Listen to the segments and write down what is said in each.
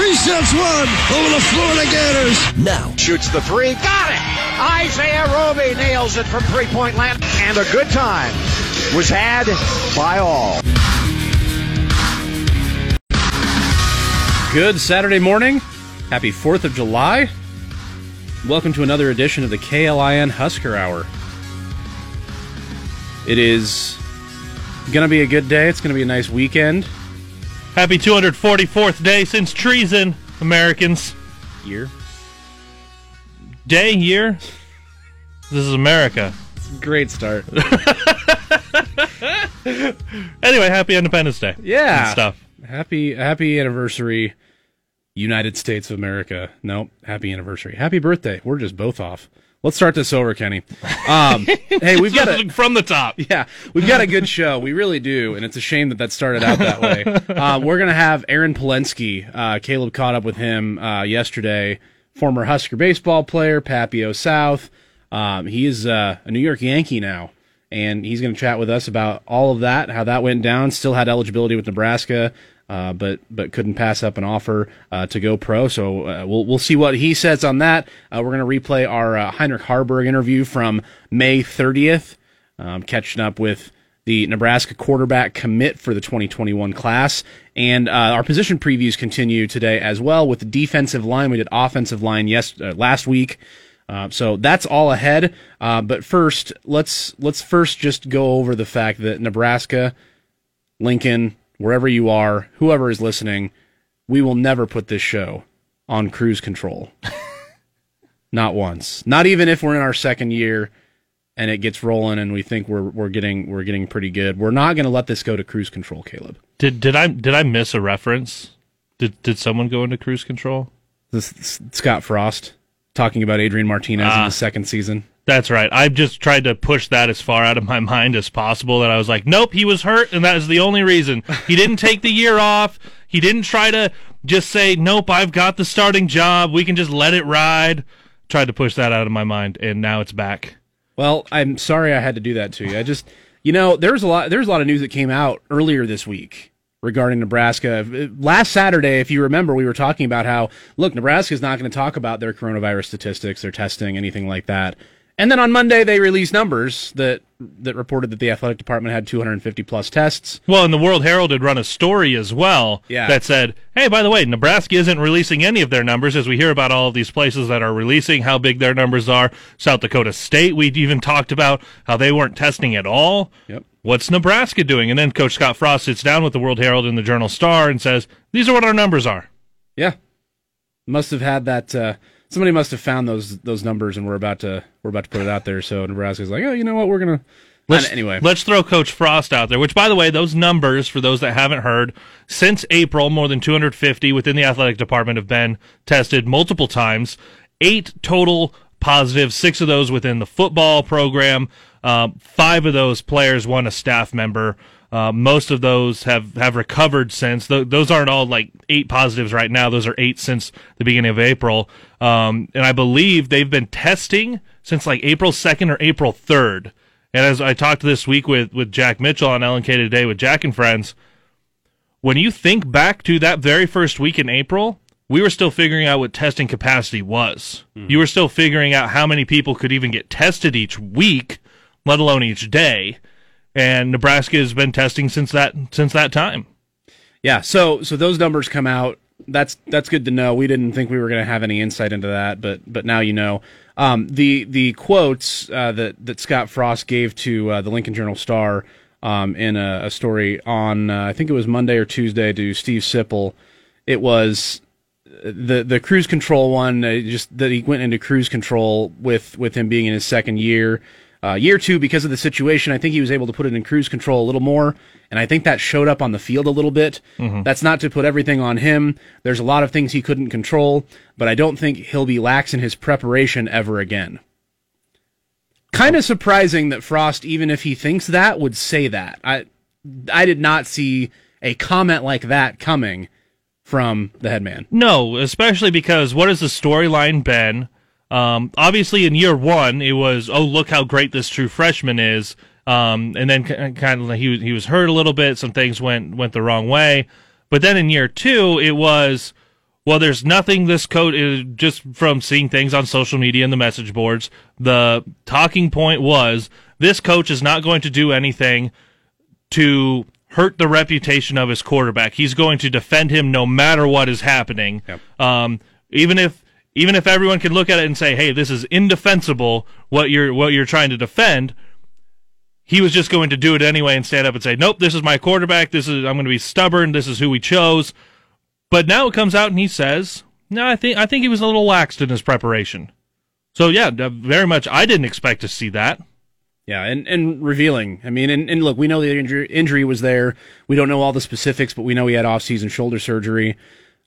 Three sets one over the Florida Gators. Now, Shoots the three. Got it. Isaiah Roby nails it from three point land. And a good time was had by all. Good Saturday morning. Happy 4th of July. Welcome to another edition of the KLIN Husker Hour. It is going to be a good day. It's going to be a nice weekend. Happy 244th day since treason, Americans. Year. Day, year. This is America. It's a Great start. Anyway, happy Independence Day. Yeah. And stuff. Happy happy anniversary, United States of America. Nope. Happy anniversary. Happy birthday. We're just both off. Let's start this over, Kenny. Um, hey, we've got a from the top. yeah, we've got a good show. We really do, and it's a shame that that started out that way. Uh, we're gonna have Aaron Palensky. Uh, Caleb caught up with him uh, yesterday. Former Husker baseball player, Papio South. Um, he is uh, a New York Yankee now, and he's going to chat with us about all of that, how that went down. Still had eligibility with Nebraska, uh, but but couldn't pass up an offer uh, to go pro. So uh, we'll we'll see what he says on that. Uh, we're going to replay our uh, Heinrich Haarberg interview from May 30th, um, catching up with the Nebraska quarterback commit for the 2021 class. And uh, our position previews continue today as well with the defensive line. We did offensive line yes last week. So that's all ahead. But first, let's let's first just go over the fact that Nebraska, Lincoln, wherever you are, whoever is listening, we will never put this show on cruise control. Not once. Not even if we're in our second year and it gets rolling and we think we're we're getting we're getting pretty good. We're not going to let this go to cruise control, Caleb. Did did I did I miss a reference? Did did someone go into cruise control? This, this- Scott Frost talking about Adrian Martinez in Ah. the second season. That's right. I've just tried to push that as far out of my mind as possible. That I was like, nope, he was hurt, and that is the only reason. He didn't take the year off. He didn't try to just say, nope, I've got the starting job. We can just let it ride. Tried to push that out of my mind, and now it's back. Well, I'm sorry I had to do that to you. I just, you know, there's a lot. There's a lot of news that came out earlier this week regarding Nebraska. Last Saturday, if you remember, we were talking about how look, Nebraska is not going to talk about their coronavirus statistics, their testing, anything like that. And then on Monday, they released numbers that that reported that the athletic department had 250 plus tests. Well, and the World Herald had run a story as well Yeah. that said, hey, by the way, Nebraska isn't releasing any of their numbers as we hear about all of these places that are releasing how big their numbers are. South Dakota State, we even talked about how they weren't testing at all. Yep. What's Nebraska doing? And then Coach Scott Frost sits down with the World Herald and the Journal Star and says, these are what our numbers are. Yeah, must have had that. Uh, somebody must have found those those numbers, and we're about to we're about to put it out there. So Nebraska's like, oh, you know what, we're gonna. Let's, anyway, let's throw Coach Frost out there. Which, by the way, those numbers for those that haven't heard, since April, more than 250 within the athletic department have been tested multiple times. Eight total positives, six of those within the football program. Um, five of those players, one a staff member. Uh, most of those have, have recovered since. Th- those aren't all like eight positives right now. Those are eight since the beginning of April. Um, and I believe they've been testing since like April 2nd or April 3rd. And as I talked this week with, with Jack Mitchell on LNK Today with Jack and Friends, when you think back to that very first week in April, we were still figuring out what testing capacity was. You were still figuring out how many people could even get tested each week, let alone each day. And Nebraska has been testing since that since that time. Yeah, so so those numbers come out. That's that's good to know. We didn't think we were going to have any insight into that, but but now you know. Um, the the quotes uh, that that Scott Frost gave to uh, the Lincoln Journal Star um, in a, a story on uh, I think it was Monday or Tuesday to Steve Sipple. It was the the cruise control one. Uh, just that he went into cruise control with with him being in his second year. Uh, year two, because of the situation, I think he was able to put it in cruise control a little more, and I think that showed up on the field a little bit. That's not to put everything on him. There's a lot of things he couldn't control, but I don't think he'll be lax in his preparation ever again. kind of surprising that Frost, even if he thinks that, would say that. I I did not see a comment like that coming from the headman. No, especially because what has the storyline been? Um, obviously, in year one, it was, oh, look how great this true freshman is. Um, and then kind of he he was hurt a little bit. Some things went went the wrong way. But then in year two, it was, well, there's nothing this coach is just from seeing things on social media and the message boards. The talking point was this coach is not going to do anything to hurt the reputation of his quarterback. He's going to defend him no matter what is happening. Yep. Um, even if even if everyone can look at it and say, "Hey, this is indefensible," what you're what you're trying to defend he was just going to do it anyway and stand up and say, "Nope, this is my quarterback. This is I'm going to be stubborn. This is who we chose." But now it comes out and he says, "No, I think I think he was a little laxed in his preparation." So yeah, very much. I didn't expect to see that. Yeah, and, and revealing. I mean, and, and look, we know the injury, injury was there. We don't know all the specifics, but we know he had off-season shoulder surgery.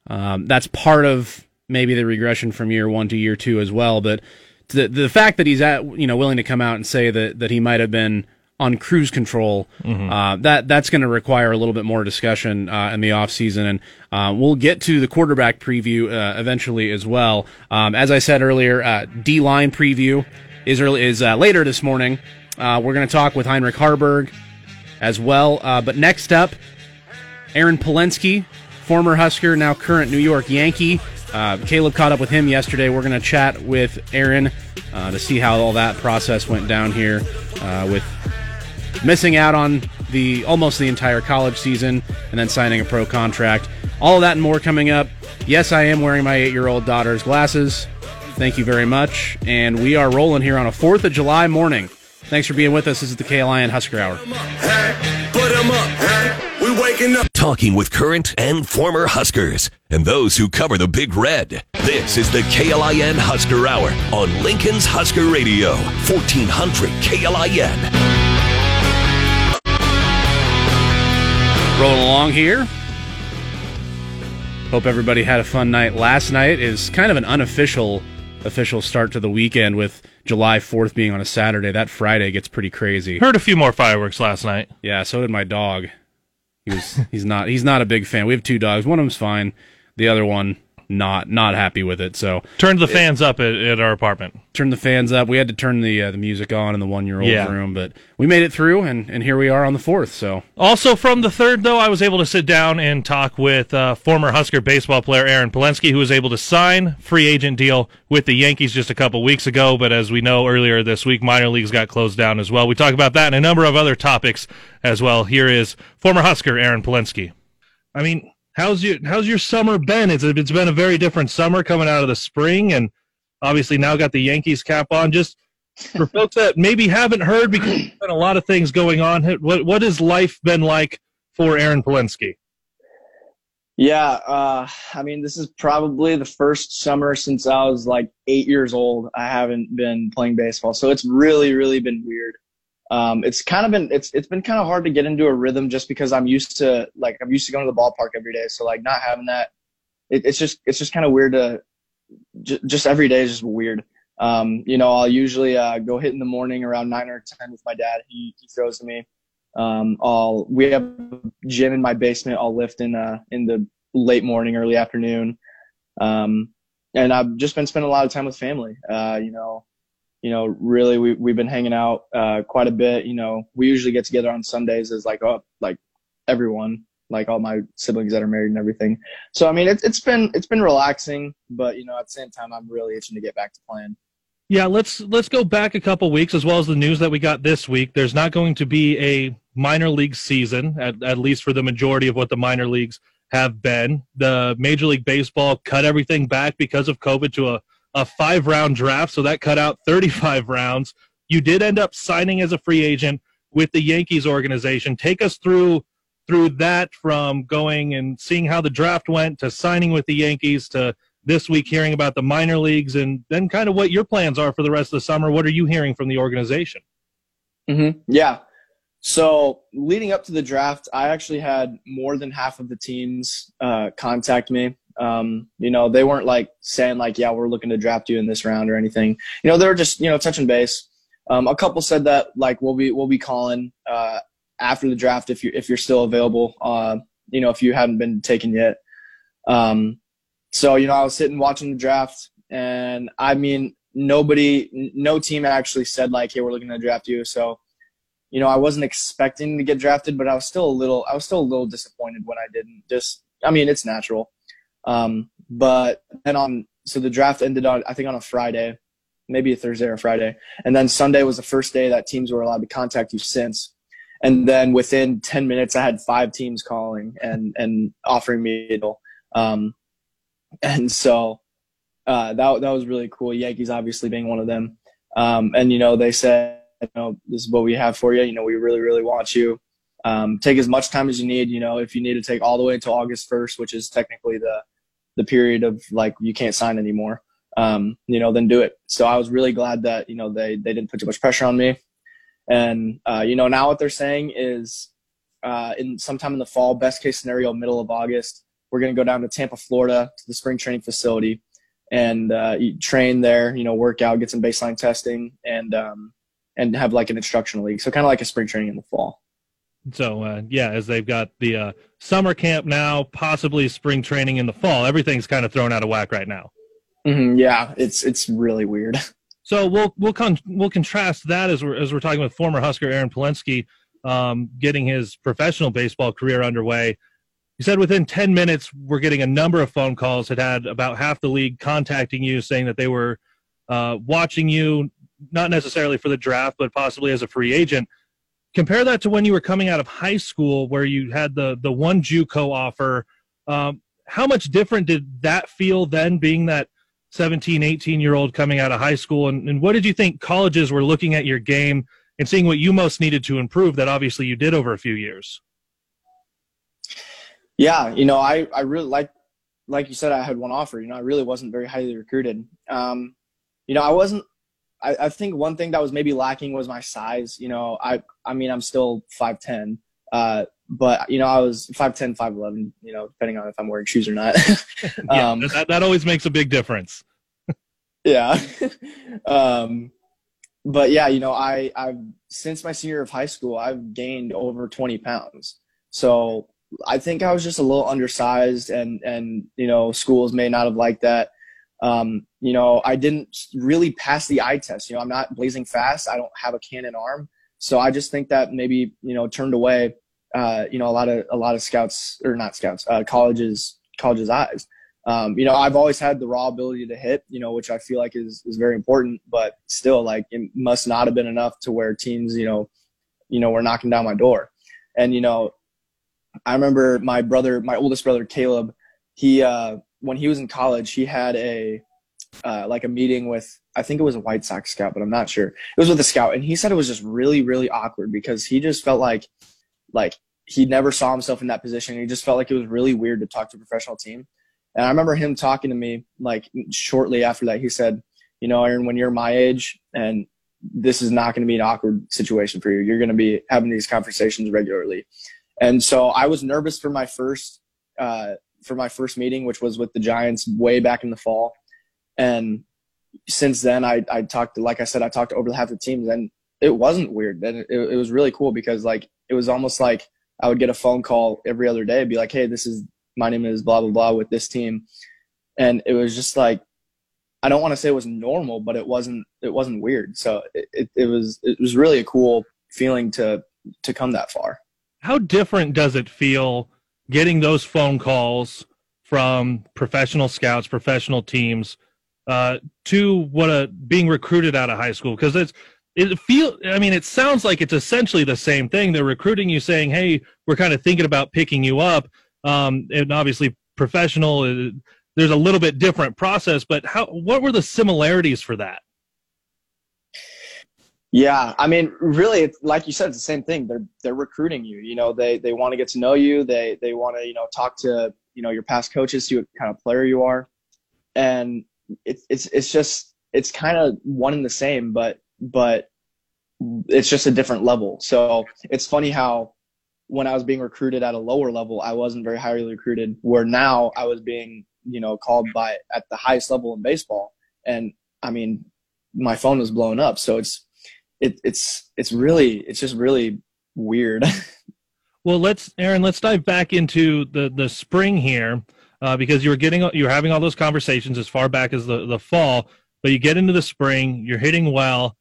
Um, that's part of maybe the regression from year one to year two as well. But the the fact that he's at you know willing to come out and say that that he might have been on cruise control. Mm-hmm. Uh, that that's going to require a little bit more discussion uh, in the offseason. and uh, we'll get to the quarterback preview uh, eventually as well. Um, as I said earlier, uh, D line preview is early, is uh, later this morning. we're going to talk with Heinrich Haarberg as well. but next up, Aaron Palensky, former Husker, now current New York Yankee. Uh, Caleb caught up with him yesterday. We're going to chat with Aaron uh, to see how all that process went down here uh, with missing out on the almost the entire college season and then signing a pro contract. All of that and more coming up. Yes, I am wearing my eight year old daughter's glasses. Thank you very much. And we are rolling here on a 4th of July morning. Thanks for being with us. This is the KLIN Husker Hour. Talking with current and former Huskers and those who cover the Big Red. This is the KLIN Husker Hour on Lincoln's Husker Radio, 1400 KLIN. Rolling along here. Hope everybody had a fun night. Last night is kind of an unofficial official start to the weekend with July 4th being on a Saturday. That Friday gets pretty crazy. Heard a few more fireworks last night. Yeah, so did my dog. He was he's not he's not a big fan. We have two dogs. One of them's fine. The other one not not happy with it. So turned the fans it, up at, at, our apartment. Turned the fans up. We had to turn the uh, the music on in the one year old yeah. room, but we made it through, and and here we are on the fourth. So also from the third, though, I was able to sit down and talk with uh, former Husker baseball player Aaron Palensky, who was able to sign free agent deal with the Yankees just a couple weeks ago. But as we know earlier this week, minor leagues got closed down as well. We talk about that and a number of other topics as well. Here is former Husker Aaron Palensky. I mean, how's your how's your summer been? It's it's been a very different summer coming out of the spring, and obviously now got the Yankees cap on. Just for folks that maybe haven't heard, because there's been a lot of things going on. What what has life been like for Aaron Palensky? Yeah, uh, I mean, this is probably the first summer since I was like eight years old. I haven't been playing baseball, so it's really, really been weird um, it's kind of been it's it's been kind of hard to get into a rhythm just because I'm used to like I'm used to going to the ballpark every day. So like not having that, it, it's just it's just kind of weird to j- just every day is just weird. Um, you know, I'll usually uh, go hit in the morning around nine or ten with my dad. He he throws to me. Um, I'll we have gym in my basement. I'll lift in uh in the late morning, early afternoon. Um, and I've just been spending a lot of time with family. Uh, you know, you know, really we, we've been hanging out, uh, quite a bit. You know, we usually get together on Sundays as like, oh, like everyone, like all my siblings that are married and everything. So, I mean, it's, it's been, it's been relaxing, but you know, at the same time, I'm really itching to get back to playing. Yeah, let's let's go back a couple weeks as well as the news that we got this week. There's not going to be a minor league season, at, at least for the majority of what the minor leagues have been. The Major League Baseball cut everything back because of COVID to a a five round draft, so that cut out 35 rounds. You did end up signing as a free agent with the Yankees organization. Take us through through that from going and seeing how the draft went to signing with the Yankees to this week hearing about the minor leagues and then kind of what your plans are for the rest of the summer. What are you hearing from the organization? Mm-hmm. Yeah. So leading up to the draft, I actually had more than half of the teams uh, contact me um, you know, they weren't like saying like, yeah, we're looking to draft you in this round or anything. You know, they were just, you know, touching base. Um, a couple said that like we'll be we'll be calling uh, after the draft if you if you're still available. Uh, you know, if you haven't been taken yet. Um, so you know, I was sitting watching the draft, and I mean, nobody, no team actually said like, "Hey, we're looking to draft you." So, you know, I wasn't expecting to get drafted, but I was still a little, I was still a little disappointed when I didn't. Just, I mean, it's natural. Um, but then on, so the draft ended on, I think on a Friday, maybe a Thursday or Friday, and then Sunday was the first day that teams were allowed to contact you since. And then within 10 minutes, I had five teams calling and, and offering me a deal. Um, and so uh, that that was really cool. Yankees obviously being one of them. Um, and you know they said, you know, this is what we have for you. You know, we really really want you. Um, take as much time as you need. You know, if you need to take all the way until August first, which is technically the the period of like you can't sign anymore. Um, you know, then do it. So I was really glad that you know they they didn't put too much pressure on me. And uh, you know now what they're saying is uh, in sometime in the fall, best case scenario, middle of August, we're going to go down to Tampa, Florida, to the spring training facility, and uh, train there. You know, work out, get some baseline testing, and um, and have like an instructional league. So kind of like a spring training in the fall. So uh, yeah, as they've got the uh, summer camp now, possibly spring training in the fall. Everything's kind of thrown out of whack right now. Mm-hmm, yeah, it's it's really weird. So we'll we'll con- we'll contrast that as we're as we're talking with former Husker Aaron Palensky, um, getting his professional baseball career underway. He said within 10 minutes, we're getting a number of phone calls. Had had about half the league contacting you, saying that they were uh, watching you, not necessarily for the draft, but possibly as a free agent. Compare that to when you were coming out of high school, where you had the the one JUCO offer. Um, how much different did that feel then, being that 17, 18 year old coming out of high school? And, and what did you think colleges were looking at your game and seeing what you most needed to improve that obviously you did over a few years? Yeah, you know, I, I really like like you said, I had one offer. You know, I really wasn't very highly recruited. Um, you know, I wasn't. I, I think one thing that was maybe lacking was my size. You know, I I mean, I'm still five ten, uh, but you know, I was 5'10", 5'11", You know, depending on if I'm wearing shoes or not. yeah, um, that that always makes a big difference. yeah, um, but yeah, you know, I I've since my senior year of high school, I've gained over twenty pounds. So I think I was just a little undersized, and and you know schools may not have liked that. Um, you know, I didn't really pass the eye test. You know, I'm not blazing fast. I don't have a cannon arm, so I just think that maybe you know turned away. Uh, you know, a lot of a lot of scouts or not scouts, uh, colleges colleges eyes. Um, you know, I've always had the raw ability to hit, you know, which I feel like is is very important, but still, like, it must not have been enough to where teams, you know, you know, were knocking down my door. And you know, I remember my brother, my oldest brother Caleb, he uh, when he was in college, he had a uh, like a meeting with I think it was a White Sox scout, but I'm not sure. It was with a scout, and he said it was just really, really awkward because he just felt like like he never saw himself in that position. He just felt like it was really weird to talk to a professional team. And I remember him talking to me like shortly after that. He said, "You know, Aaron, when you're my age, and this is not going to be an awkward situation for you. You're going to be having these conversations regularly." And so I was nervous for my first uh, for my first meeting, which was with the Giants way back in the fall. And since then, I I talked like I said, I talked to over half the teams, and it wasn't weird. It, it was really cool because like it was almost like I would get a phone call every other day, be like, "Hey, this is my name is blah blah blah with this team," and it was just like I don't want to say it was normal, but it wasn't it wasn't weird. So it, it, it was it was really a cool feeling to to come that far how different does it feel getting those phone calls from professional scouts, professional teams, uh, to what a being recruited out of high school? Because it's it feel I mean it sounds like it's essentially the same thing. They're recruiting you, saying, "Hey, we're kind of thinking about picking you up," um, and obviously professional. Uh, there's a little bit different process, but how? What were the similarities for that? Yeah, I mean, really, it's like you said, it's the same thing. They're they're recruiting you. You know, they they want to get to know you. They they want to you know talk to you know your past coaches, see what kind of player you are, and it's it's it's just it's kind of one and the same, but but it's just a different level. So it's funny how when I was being recruited at a lower level, I wasn't very highly recruited. Where now I was being you know called by at the highest level in baseball, and I mean my phone was blowing up. So it's it, it's it's really it's just really weird. well, let's Aaron, let's dive back into the the spring here uh, because you were getting you're having all those conversations as far back as the the fall, but you get into the spring, you're hitting well,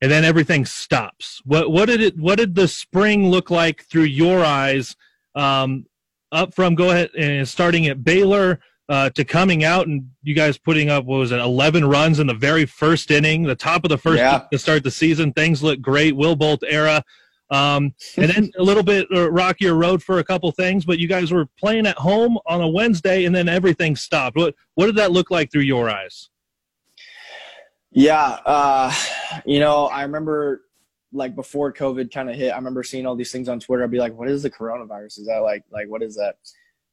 and then everything stops. What what did it what did the spring look like through your eyes? Um, up from go ahead and starting at Baylor uh, to coming out and you guys putting up what was it 11 runs in the very first inning the top of the first yeah. to start the season. Things look great will bolt era. Um, and then a little bit uh, rockier road for a couple things but you guys were playing at home on a wednesday and then everything stopped. What what did that look like through your eyes? Yeah uh, you know i remember like before covid kind of hit i remember seeing all these things on twitter. I'd be like what is the coronavirus? Is that like like what is that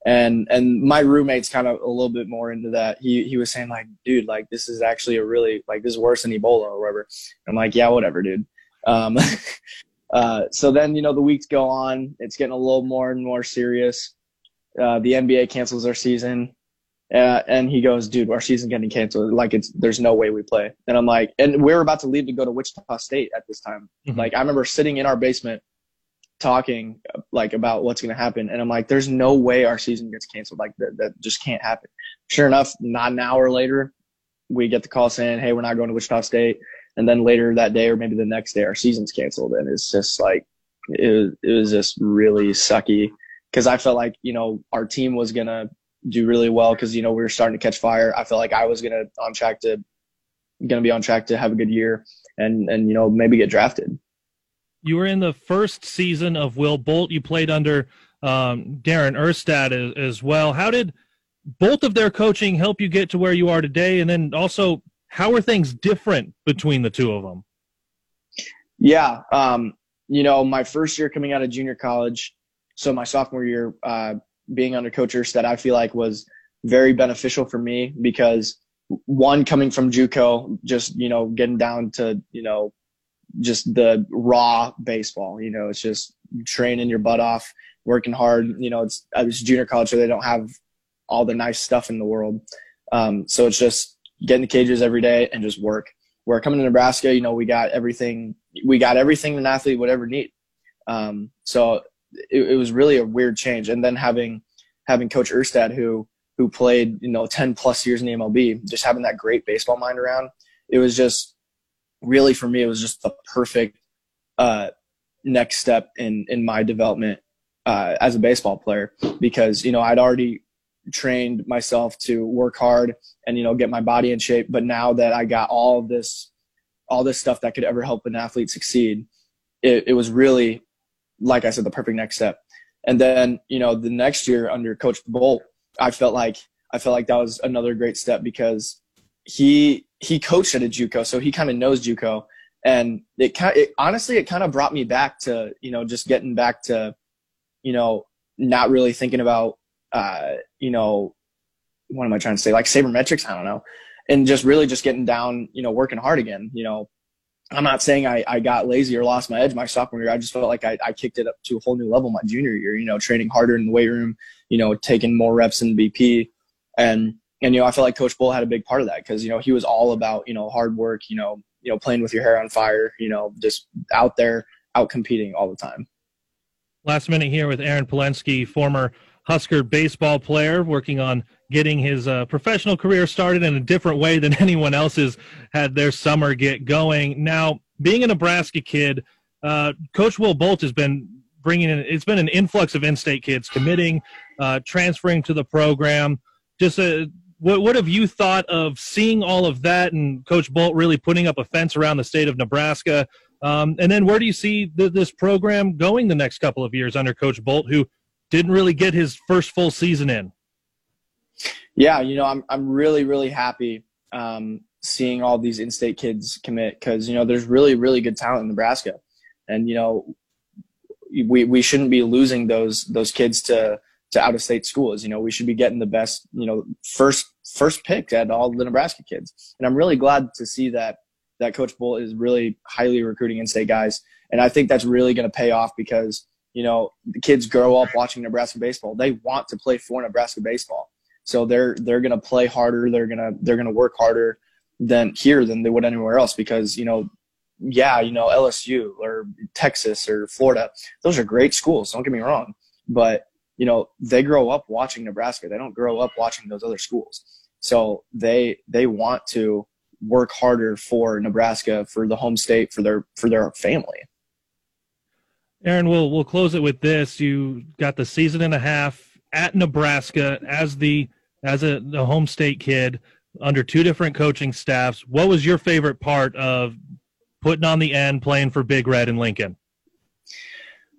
and and my roommate's kind of a little bit more into that. He he was saying like dude like this is actually a really like this is worse than ebola or whatever. I'm like yeah whatever dude. Um uh so then you know the weeks go on. It's getting a little more and more serious. Uh the nba cancels their season. Uh, and he goes dude our season getting canceled. Like it's there's no way we play. And i'm like and we're about to leave to go to wichita state at this time. Mm-hmm. like i remember sitting in our basement talking like about what's going to happen and i'm like there's no way our season gets canceled like that, that just can't happen. Sure enough not an hour later we get the call saying hey we're not going to wichita state and then later that day or maybe the next day our season's canceled and it's just like it was, it was just really sucky because i felt like you know our team was going to do really well because you know we were starting to catch fire. I felt like i was going to on track to going to be on track to have a good year and and you know maybe get drafted you were in the first season of Will Bolt. You played under um, Darren Erstad as, as, well. How did both of their coaching help you get to where you are today? And then also, how are things different between the two of them? Yeah. Um, you know, my first year coming out of junior college, so my sophomore year, uh, being under Coach Erstad, I feel like was very beneficial for me because one coming from JUCO, just you know, getting down to you know just the raw baseball. You know, it's just training your butt off, working hard. You know, it's it's junior college, so they don't have all the nice stuff in the world. Um, so it's just getting the cages every day and just work. Where coming to Nebraska, you know, we got everything. We got everything an athlete would ever need. Um, so it, it was really a weird change. And then having having Coach Erstad, who who played you know 10 plus years in the MLB, just having that great baseball mind around, it was just really for me, it was just the perfect uh, next step in in my development uh, as a baseball player because you know I'd already trained myself to work hard and you know get my body in shape, but now that I got all this all this stuff that could ever help an athlete succeed, it, it was really like I said the perfect next step. And then you know the next year under Coach Bolt, I felt like I felt like that was another great step because he he coached at a JUCO, so he kind of knows JUCO, and it kind it, honestly it kind of brought me back to you know just getting back to you know not really thinking about uh, you know what am I trying to say like sabermetrics I don't know, and just really just getting down you know working hard again you know. I'm not saying I, I got lazy or lost my edge my sophomore year. I just felt like I, I kicked it up to a whole new level my junior year, you know, training harder in the weight room, you know, taking more reps in BP. And and you know I feel like Coach Bolt had a big part of that because you know he was all about you know hard work, you know you know playing with your hair on fire, you know just out there out competing all the time. Last minute here with Aaron Palensky, former Husker baseball player, working on getting his uh, professional career started in a different way than anyone else's had their summer get going. Now, being a Nebraska kid, uh, Coach Will Bolt has been bringing in. It's been an influx of in-state kids committing, uh, transferring to the program. Just a what what have you thought of seeing all of that and Coach Bolt really putting up a fence around the state of Nebraska? Um, and then where do you see the, this program going the next couple of years under Coach Bolt, who didn't really get his first full season in? Yeah, you know, I'm I'm really really happy um, seeing all these in-state kids commit because you know there's really really good talent in Nebraska, and you know we we shouldn't be losing those those kids to to out of state schools. You know, we should be getting the best, you know, first first pick at all the Nebraska kids. And I'm really glad to see that that Coach Bolt is really highly recruiting in-state guys. And I think that's really going to pay off because you know the kids grow up watching Nebraska baseball. They want to play for Nebraska baseball, so they're they're going to play harder. They're gonna they're gonna work harder than here than they would anywhere else because you know yeah, you know, LSU or Texas or Florida, those are great schools. Don't get me wrong, but you know, they grow up watching Nebraska. They don't grow up watching those other schools. So they they want to work harder for Nebraska, for the home state, for their for their family. Aaron, we'll we'll close it with this. You got the season and a half at Nebraska as the as a the home state kid under two different coaching staffs. What was your favorite part of putting on the end playing for Big Red in Lincoln?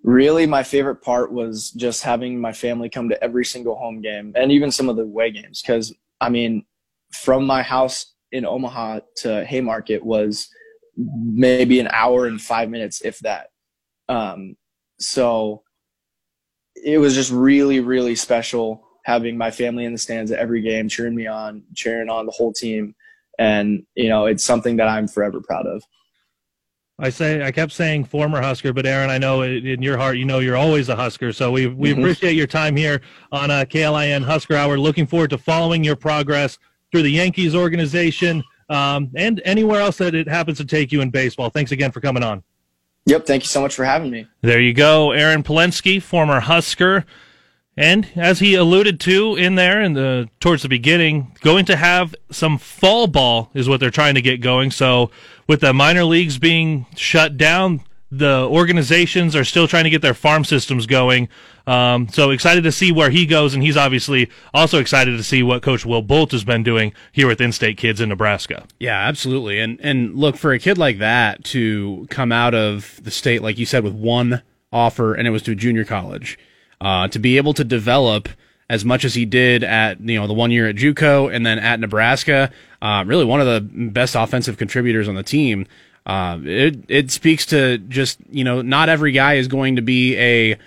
Really, my favorite part was just having my family come to every single home game and even some of the away games. Because I mean, from my house in Omaha to Haymarket was maybe an hour and five minutes, if that. Um, so it was just really, really special having my family in the stands at every game, cheering me on, cheering on the whole team. And, you know, it's something that I'm forever proud of. I say I kept saying former Husker, but Aaron, I know in your heart you know you're always a Husker. So we we mm-hmm. appreciate your time here on uh, KLIN Husker Hour. Looking forward to following your progress through the Yankees organization um, and anywhere else that it happens to take you in baseball. Thanks again for coming on. Yep, thank you so much for having me. There you go, Aaron Palensky, former Husker. And as he alluded to in there in the towards the beginning, going to have some fall ball is what they're trying to get going. So with the minor leagues being shut down, the organizations are still trying to get their farm systems going. Um, so excited to see where he goes, and he's obviously also excited to see what Coach Will Bolt has been doing here with in-state kids in Nebraska. Yeah, absolutely. And and look for a kid like that to come out of the state, like you said, with one offer, and it was to a junior college, uh, to be able to develop as much as he did at you know the one year at JUCO and then at Nebraska. Uh, really, one of the best offensive contributors on the team. Uh, it it speaks to just you know not every guy is going to be a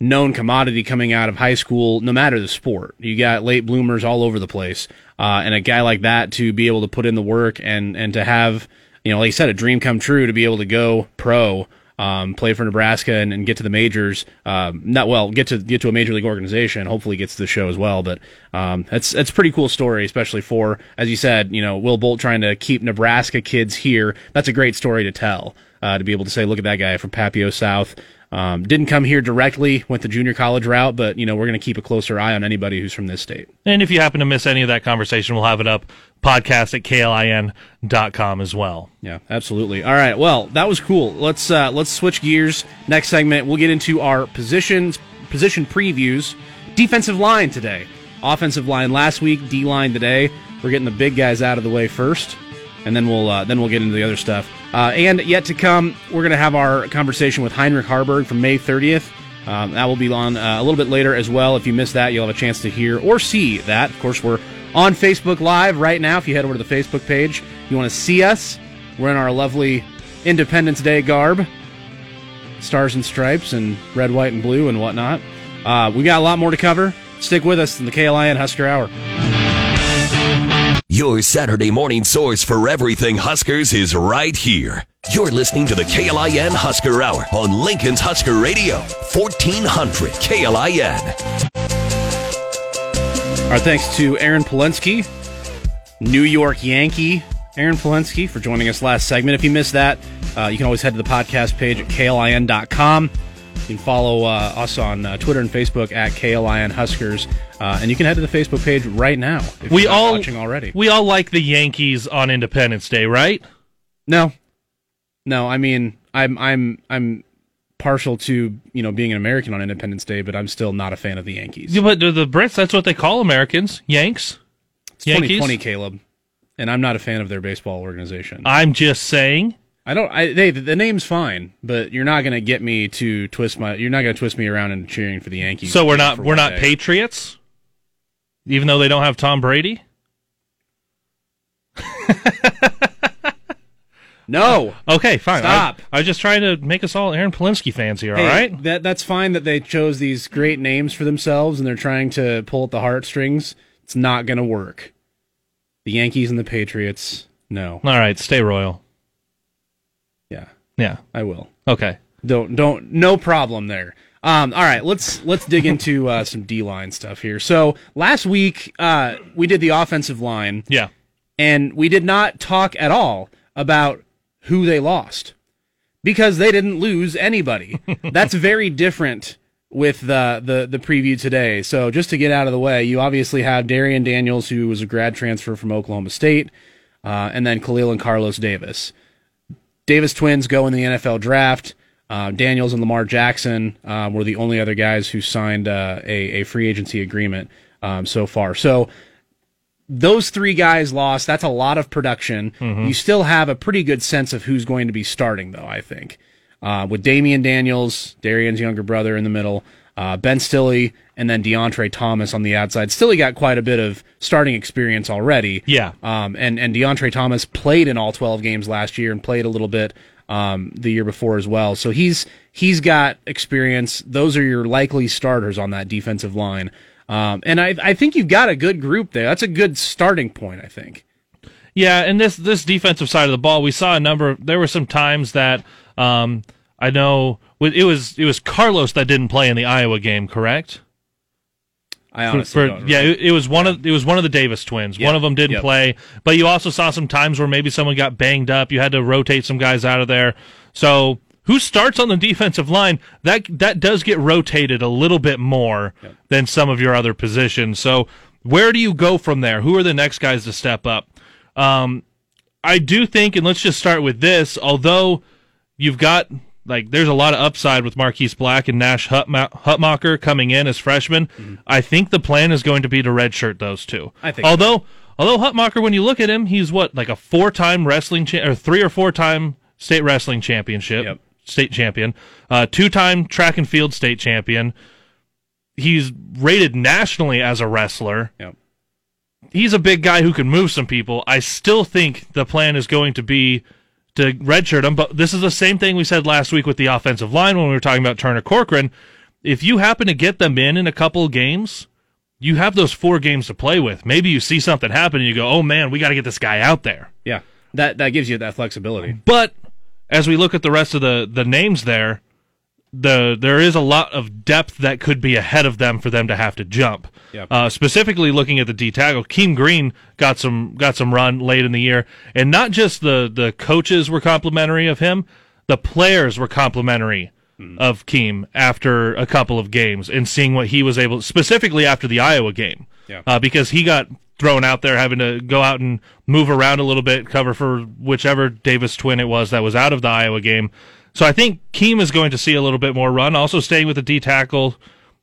known commodity coming out of high school, no matter the sport. You got late bloomers all over the place, uh, and a guy like that to be able to put in the work and and to have you know like you said a dream come true to be able to go pro um, play for Nebraska and, and, get to the majors. Um, not well, get to get to a major league organization. Hopefully, gets to the show as well. But um, that's that's pretty cool story, especially for as you said, you know, Will Bolt trying to keep Nebraska kids here. That's a great story to tell. Uh, to be able to say, look at that guy from Papio South. Um, didn't come here directly, went the junior college route, but you know we're going to keep a closer eye on anybody who's from this state. And if you happen to miss any of that conversation, we'll have it up podcast at klin.com as well. Yeah, absolutely. All right, well that was cool. Let's uh, let's switch gears. Next segment, we'll get into our positions position previews. Defensive line today, offensive line last week, D line today. We're getting the big guys out of the way first, and then we'll uh, then we'll get into the other stuff. Uh, and yet to come, we're going to have our conversation with Heinrich Haarberg from May 30th. Um, that will be on uh, a little bit later as well. If you missed that, you'll have a chance to hear or see that. Of course, we're on Facebook Live right now. If you head over to the Facebook page, you want to see us. We're in our lovely Independence Day garb, stars and stripes, and red, white, and blue, and whatnot. Uh, we got a lot more to cover. Stick with us in the KLIN Husker Hour. Your Saturday morning source for everything Huskers is right here. You're listening to the KLIN Husker Hour on Lincoln's Husker Radio, 1400 KLIN. Our thanks to Aaron Palensky, New York Yankee. Aaron Palensky for joining us last segment. If you missed that, uh, you can always head to the podcast page at klin.com. You can follow uh, us on uh, Twitter and Facebook at KLIN Huskers, uh, and you can head to the Facebook page right now if we all watching already. We all like the Yankees on Independence Day, right? No, no. I mean, I'm I'm I'm partial to you know being an American on Independence Day, but I'm still not a fan of the Yankees. Yeah, but the, the Brits, that's what they call Americans, Yanks. It's Yankees. 2020, Caleb, and I'm not a fan of their baseball organization. I'm just saying I don't. I they, the name's fine, but you're not going to get me to twist my. You're not going to twist me around and cheering for the Yankees. So we're not we're not day. Patriots, even though they don't have Tom Brady. no. Okay, fine. Stop. I, I, was just trying to make us all Aaron Palensky fans here. Hey, all right. That that's fine that they chose these great names for themselves and they're trying to pull at the heartstrings. It's not going to work. The Yankees and the Patriots. No. All right. Stay royal. Yeah. I will. Okay. Don't don't no problem there. Um, all right, let's let's dig into uh, some D line stuff here. So last week uh, we did the offensive line. Yeah. And we did not talk at all about who they lost because they didn't lose anybody. That's very different with the, the the preview today. So just to get out of the way, you obviously have Darrion Daniels, who was a grad transfer from Oklahoma State, uh, and then Khalil and Carlos Davis. Davis twins go in the NFL draft. Uh, Daniels and Lamar Jackson uh, were the only other guys who signed uh, a, a free agency agreement um, so far. So those three guys lost. That's a lot of production. Mm-hmm. You still have a pretty good sense of who's going to be starting, though, I think. Uh, with Damion Daniels, Darrion's younger brother in the middle, uh, Ben Stille, and then Deontre Thomas on the outside. Still, he got quite a bit of starting experience already. Yeah. Um, and, and Deontre Thomas played in all 12 games last year and played a little bit um, the year before as well. So he's he's got experience. Those are your likely starters on that defensive line. Um, and I, I think you've got a good group there. That's a good starting point, I think. Yeah, and this this defensive side of the ball, we saw a number. There were some times that um, I know it was it was Carlos that didn't play in the Iowa game, correct? I honestly For- don't yeah, it, it was one of it was one of the Davis twins. Yep, One of them didn't yep. play, but you also saw some times where maybe someone got banged up. You had to rotate some guys out of there. So who starts on the defensive line? That that does get rotated a little bit more than some of your other positions. So where do you go from there? Who are the next guys to step up? Um, I do think, and let's just start with this. Although you've got like there's a lot of upside with Marquise Black and Nash Hutma- Hutmacher coming in as freshmen. I think the plan is going to be to redshirt those two. Mm-hmm. I think so. although although Hutmacher, when you look at him, he's what like a four time wrestling cha- or three or four time state wrestling championship Yep. state champion, uh, two time track and field state champion. He's rated nationally as a wrestler Yep. he's a big guy who can move some people. I still think the plan is going to be to redshirt him, but this is the same thing we said last week with the offensive line when we were talking about Turner Corcoran. If you happen to get them in in a couple of games, you have those four games to play with. Maybe you see something happen and you go, "Oh man, we got to get this guy out there." Yeah. That that gives you that flexibility. But as we look at the rest of the the names there, the there is a lot of depth that could be ahead of them for them to have to jump. Yeah. Uh, specifically looking at the D tackle, Keem Green got some got some run late in the year, and not just the the coaches were complimentary of him, the players were complimentary of Keem after a couple of games and seeing what he was able, specifically after the Iowa game, Yeah. uh, because he got thrown out there having to go out and move around a little bit, cover for whichever Davis twin it was that was out of the Iowa game. So I think Keem is going to see a little bit more run. Also staying with the D tackle,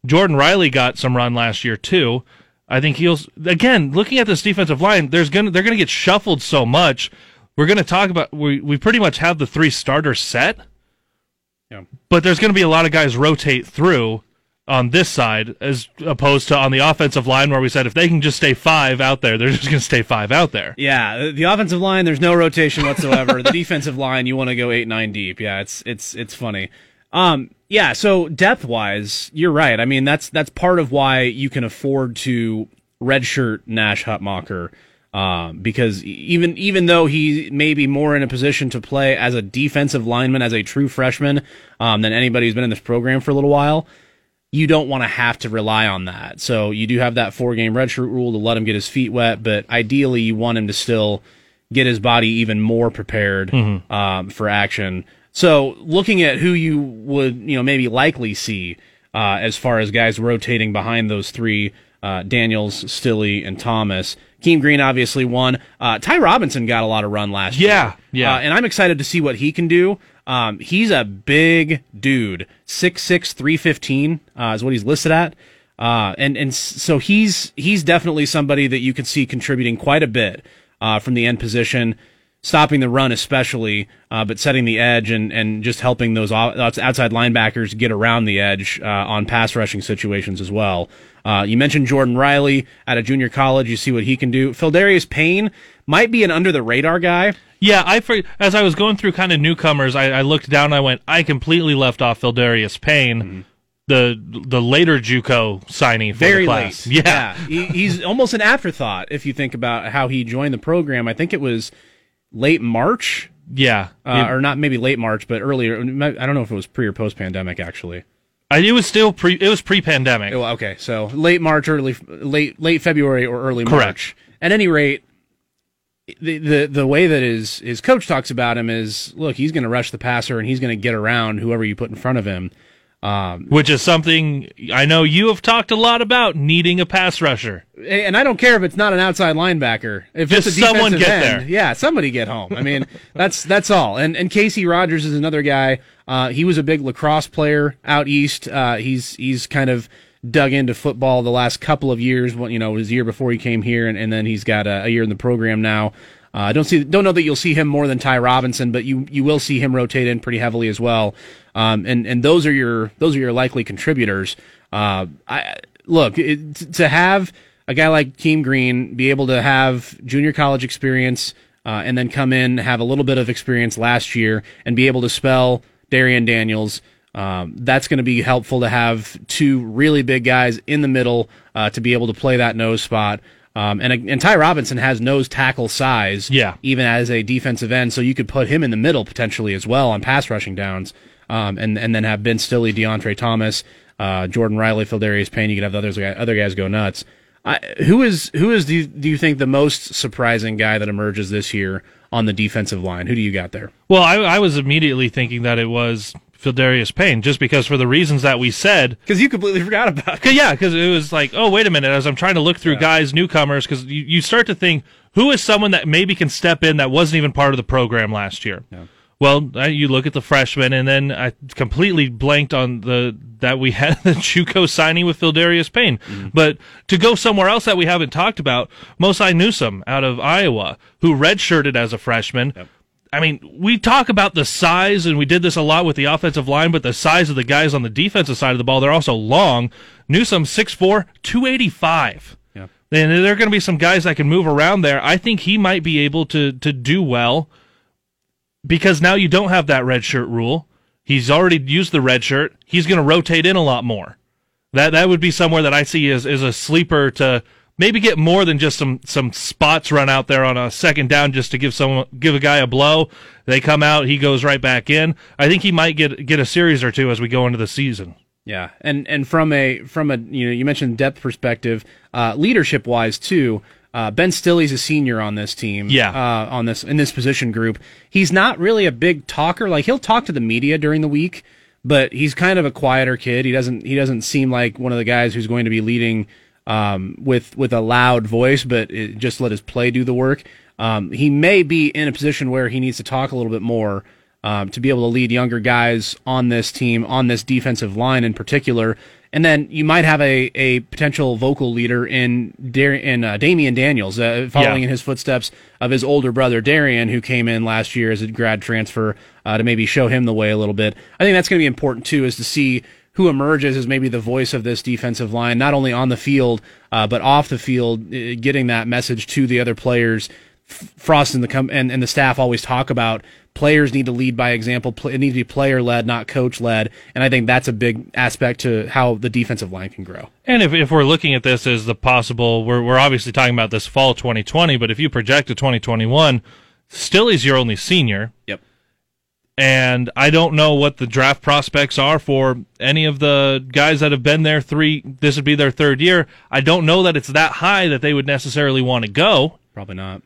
Jordan Riley got some run last year too. I think he'll again looking at this defensive line. There's gonna they're gonna get shuffled so much. We're gonna talk about we we pretty much have the three starters set, Yeah. but there's gonna be a lot of guys rotate through on this side as opposed to on the offensive line where we said if they can just stay five out there, they're just gonna stay five out there. Yeah, the offensive line, there's no rotation whatsoever. the defensive line, you want to go eight, nine deep. Yeah, it's it's it's funny. Um, yeah, so depth wise, you're right. I mean, that's that's part of why you can afford to redshirt Nash Hutmacher. Um, because even even though he may be more in a position to play as a defensive lineman, as a true freshman, um, than anybody who's been in this program for a little while, you don't want to have to rely on that. So you do have that four game redshirt rule to let him get his feet wet, but ideally you want him to still get his body even more prepared um, for action. So looking at who you would you know maybe likely see uh, as far as guys rotating behind those three. Uh, Daniels, Stille, and Thomas. Keem Green obviously won. Uh, Ty Robinson got a lot of run last year. Yeah, yeah. Uh, and I'm excited to see what he can do. Um, he's a big dude, six six three fifteen uh, is what he's listed at. Uh, and and so he's he's definitely somebody that you could see contributing quite a bit uh, from the end position, stopping the run especially, uh, but setting the edge and and just helping those outside linebackers get around the edge uh, on pass rushing situations as well. Uh, you mentioned Jordan Riley at a junior college. You see what he can do. Phildarius Payne might be an under the radar guy. Yeah, I for, as I was going through kind of newcomers, I, I looked down. I went, I completely left off Phildarius Payne, the the later JUCO signee for very the class. late. Yeah, He, he's almost an afterthought if you think about how he joined the program. I think it was late March, yeah. uh, it, or not maybe late March, but earlier. I don't know if it was pre or post pandemic actually. I, it was still pre. It was pre-pandemic. Well, okay, so late March, early late late February or early Correct. March. At any rate, the, the the way that his his coach talks about him is look he's going to rush the passer and he's going to get around whoever you put in front of him um, which is something I know you have talked a lot about needing a pass rusher. And I don't care if it's not an outside linebacker. If Just it's a someone get end, there. Yeah, somebody get home. I mean, that's that's all. And and Casey Rogers is another guy. Uh, he was a big lacrosse player out east. Uh, he's he's kind of dug into football the last couple of years. You know, his year before he came here, and, and then he's got a, a year in the program now. I uh, don't see, don't know that you'll see him more than Ty Robinson, but you you will see him rotate in pretty heavily as well. Um, and and those are your those are your likely contributors. Uh, I look it, to have a guy like Keem Green be able to have junior college experience uh, and then come in have a little bit of experience last year and be able to spell Darrion Daniels. Um, that's going to be helpful to have two really big guys in the middle uh, to be able to play that nose spot. Um, and and Ty Robinson has nose tackle size, yeah. even as a defensive end, so you could put him in the middle potentially as well on pass rushing downs, um, and and then have Ben Stille, Deontre Thomas, uh, Jordan Riley, Phildarius Payne. You could have the others other guys go nuts. I, who is who is do you, do you think the most surprising guy that emerges this year on the defensive line? Who do you got there? Well, I, I was immediately thinking that it was Phildarius Payne, just because for the reasons that we said. Because you completely forgot about it. Cause, yeah, because it was like, oh, wait a minute. As I'm trying to look through yeah. guys, newcomers, because you, you start to think, who is someone that maybe can step in that wasn't even part of the program last year? Yeah. Well, you look at the freshmen, and then I completely blanked on the that we had the JUCO signing with Phildarius Payne. Mm-hmm. But to go somewhere else that we haven't talked about, Mosai Newsome out of Iowa, who redshirted as a freshman. Yep I mean, we talk about the size, and we did this a lot with the offensive line, but the size of the guys on the defensive side of the ball, they're also long. Newsome, 6'4, 285. Yeah. And there are going to be some guys that can move around there. I think he might be able to, to do well because now you don't have that red shirt rule. He's already used the red shirt. He's going to rotate in a lot more. That that would be somewhere that I see as, as a sleeper to – maybe get more than just some some spots run out there on a second down just to give someone give a guy a blow. They come out, he goes right back in. I think he might get get a series or two as we go into the season. Yeah, and and from a from a you know you mentioned depth perspective, uh, leadership wise too. Uh, ben Stille's a senior on this team. Yeah. Uh, on this in this position group, he's not really a big talker. Like he'll talk to the media during the week, but he's kind of a quieter kid. He doesn't he doesn't seem like one of the guys who's going to be leading um, with with a loud voice, but it, just let his play do the work. Um, he may be in a position where he needs to talk a little bit more um, to be able to lead younger guys on this team, on this defensive line in particular. And then you might have a, a potential vocal leader in Dar- in uh, Damion Daniels, uh, following yeah. in his footsteps of his older brother Darrion, who came in last year as a grad transfer uh, to maybe show him the way a little bit. I think that's going to be important too, is to see who emerges as maybe the voice of this defensive line, not only on the field uh, but off the field, uh, getting that message to the other players. Frost and the com- and, and the staff always talk about players need to lead by example. It needs to be player led, not coach led, and I think that's a big aspect to how the defensive line can grow. And if if we're looking at this as the possible, we're we're obviously talking about this fall 2020, but if you project to 2021, Stille is your only senior. Yep and I don't know what the draft prospects are for any of the guys that have been there three. This would be their third year. I don't know that it's that high that they would necessarily want to go. Probably not.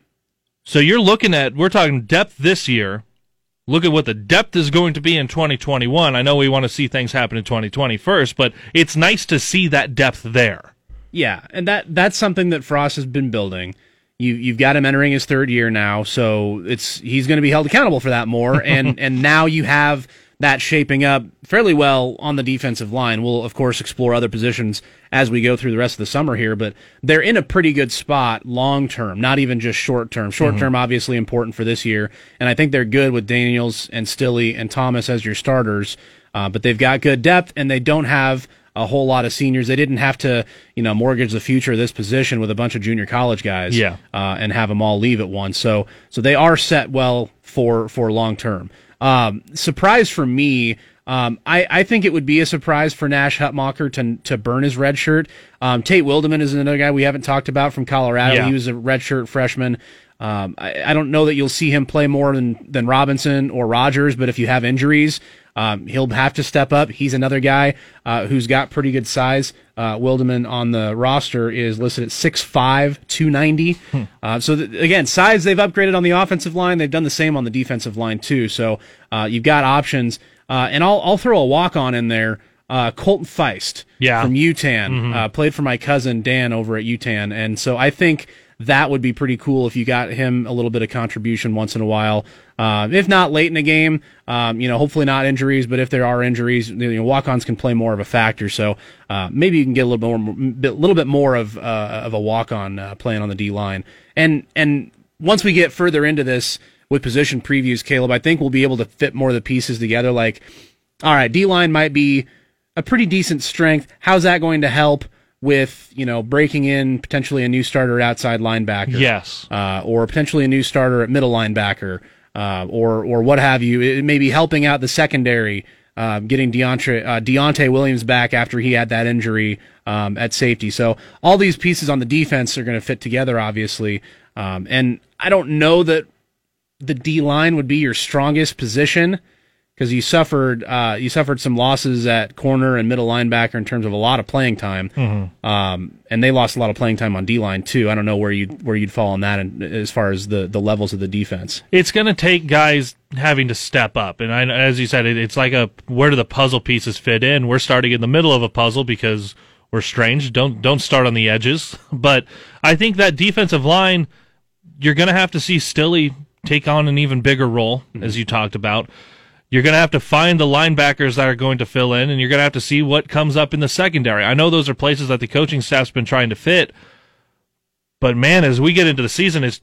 So you're looking at we're talking depth this year. Look at what the depth is going to be in 2021. I know we want to see things happen in 2020 first, but it's nice to see that depth there. Yeah, and that that's something that Frost has been building you you've got him entering his third year now, so it's he's going to be held accountable for that more. And and now you have that shaping up fairly well on the defensive line. We'll of course explore other positions as we go through the rest of the summer here, but they're in a pretty good spot long term, not even just short term. Short term mm-hmm. obviously important for this year, and I think they're good with Daniels and Stille and Thomas as your starters. Uh, but they've got good depth, and they don't have a whole lot of seniors. They didn't have to, you know, mortgage the future of this position with a bunch of junior college guys, yeah. uh, and have them all leave at once. So, so they are set well for for long term. Um, surprise for me. Um, I, I think it would be a surprise for Nash Hutmacher to to burn his red shirt. Um, Tate Wildeman is another guy we haven't talked about from Colorado. Yeah. He was a red shirt freshman. Um, I, I don't know that you'll see him play more than, than Robinson or Rogers, but if you have injuries, um, he'll have to step up. He's another guy uh, who's got pretty good size. Uh, Wildeman on the roster is listed at 6'5", 290. Hmm. Uh, so th- again, size they've upgraded on the offensive line. They've done the same on the defensive line too. So uh, you've got options. Uh, and I'll I'll throw a walk on in there. Uh, Colton Feist yeah. from UTAN mm-hmm. played for my cousin Dan over at UTAN, and so I think that would be pretty cool if you got him a little bit of contribution once in a while. Uh, if not late in the game, um, you know, hopefully not injuries, but if there are injuries, you know, walk-ons can play more of a factor. So uh, maybe you can get a little more, a little bit more of uh, of a walk-on uh, playing on the D line. And and once we get further into this with position previews, Caleb, I think we'll be able to fit more of the pieces together. Like, all right, D line might be a pretty decent strength. How's that going to help? With you know breaking in potentially a new starter outside linebacker, yes, uh, or potentially a new starter at middle linebacker, uh, or or what have you. It may be helping out the secondary, uh, getting Deontre uh, Deontai Williams back after he had that injury um, at safety. So all these pieces on the defense are going to fit together, obviously. Um, and I don't know that the D line would be your strongest position because you suffered uh, you suffered some losses at corner and middle linebacker in terms of a lot of playing time, mm-hmm. um, and they lost a lot of playing time on D line too. I don't know where you where you'd fall on that, in, as far as the the levels of the defense. It's going to take guys having to step up, and I, as you said, it, it's like a where do the puzzle pieces fit in? We're starting in the middle of a puzzle because we're strange. Don't don't start on the edges, but I think that defensive line, you're going to have to see Stille take on an even bigger role, mm-hmm. as you talked about. You're going to have to find the linebackers that are going to fill in, and you're going to have to see what comes up in the secondary. I know those are places that the coaching staff's been trying to fit, but man, as we get into the season, it's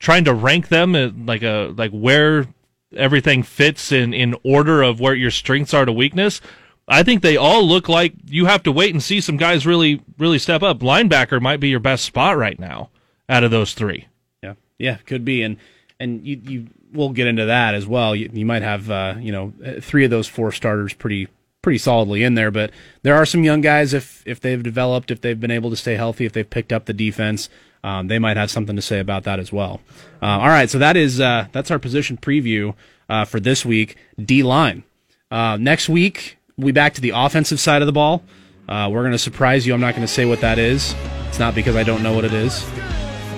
trying to rank them uh, like a like where everything fits in in order of where your strengths are to weakness. I think they all look like you have to wait and see some guys really really step up. Linebacker might be your best spot right now out of those three. Yeah, yeah, could be, and and you you we'll get into that as well. You, you might have uh, you know three of those four starters pretty pretty solidly in there, but there are some young guys if if they've developed, if they've been able to stay healthy, if they've picked up the defense, um, they might have something to say about that as well. Uh, all right, so that is uh, that's our position preview uh, for this week. D line. Uh, next week we'll back to the offensive side of the ball. Uh, we're going to surprise you. I'm not going to say what that is. It's not because I don't know what it is.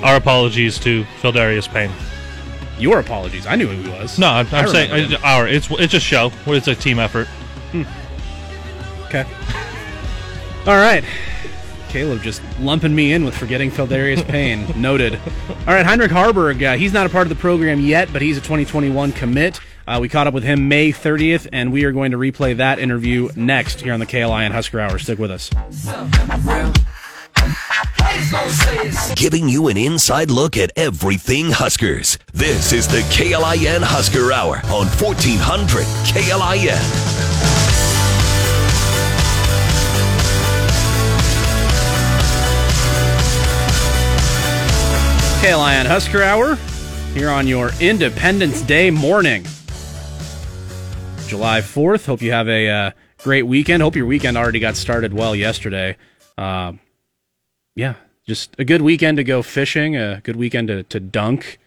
Our apologies to Phildarius Payne. Your apologies. I knew who he was. No, I'm, I'm saying uh, our. It's it's a show. It's a team effort. Hmm. Okay. All right. Caleb just lumping me in with forgetting Phildarius Payne. Noted. All right, Heinrich Haarberg. Uh, he's not a part of the program yet, but he's a 2021 commit. Uh, we caught up with him May 30th, and we are going to replay that interview next here on the KLIN Husker Hour. Stick with us. Giving you an inside look at everything Huskers. This is the KLIN Husker Hour on 1400 KLIN. KLIN Husker Hour here on your Independence Day morning. July 4th. Hope you have a uh, great weekend. Hope your weekend already got started well yesterday. Uh, yeah, just a good weekend to go fishing, a good weekend to, to dunk.